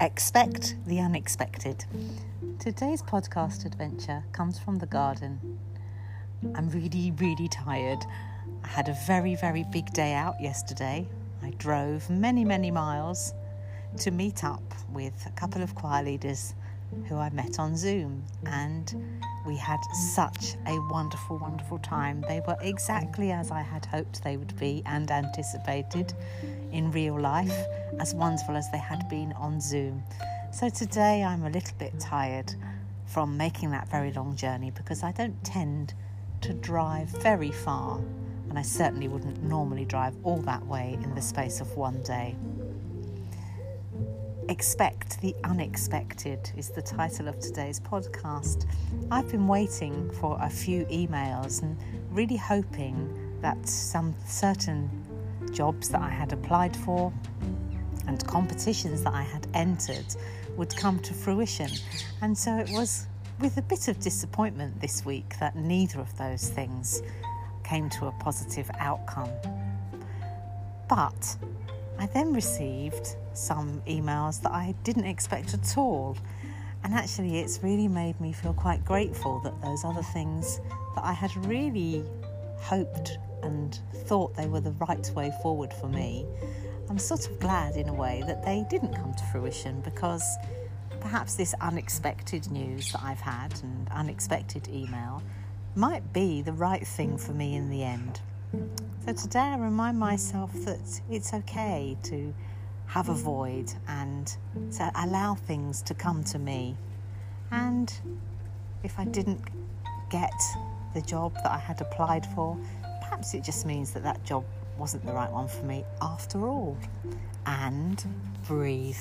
Expect the unexpected. Today's podcast adventure comes from the garden. I'm really, really tired. I had a very, very big day out yesterday. I drove many, many miles to meet up with a couple of choir leaders who I met on Zoom, and we had such a wonderful, wonderful time. They were exactly as I had hoped they would be and anticipated in real life, as wonderful as they had been on Zoom. So today I'm a little bit tired from making that very long journey because I don't tend to drive very far, and I certainly wouldn't normally drive all that way in the space of one day. Expect the Unexpected is the title of today's podcast. I've been waiting for a few emails and really hoping that some certain jobs that I had applied for and competitions that I had entered would come to fruition. And so it was with a bit of disappointment this week that neither of those things came to a positive outcome. But I then received some emails that I didn't expect at all. And actually, it's really made me feel quite grateful that those other things that I had really hoped and thought they were the right way forward for me, I'm sort of glad in a way that they didn't come to fruition because perhaps this unexpected news that I've had and unexpected email might be the right thing for me in the end. So today I remind myself that it's okay to have a void and to allow things to come to me. And if I didn't get the job that I had applied for, perhaps it just means that that job wasn't the right one for me after all. And breathe.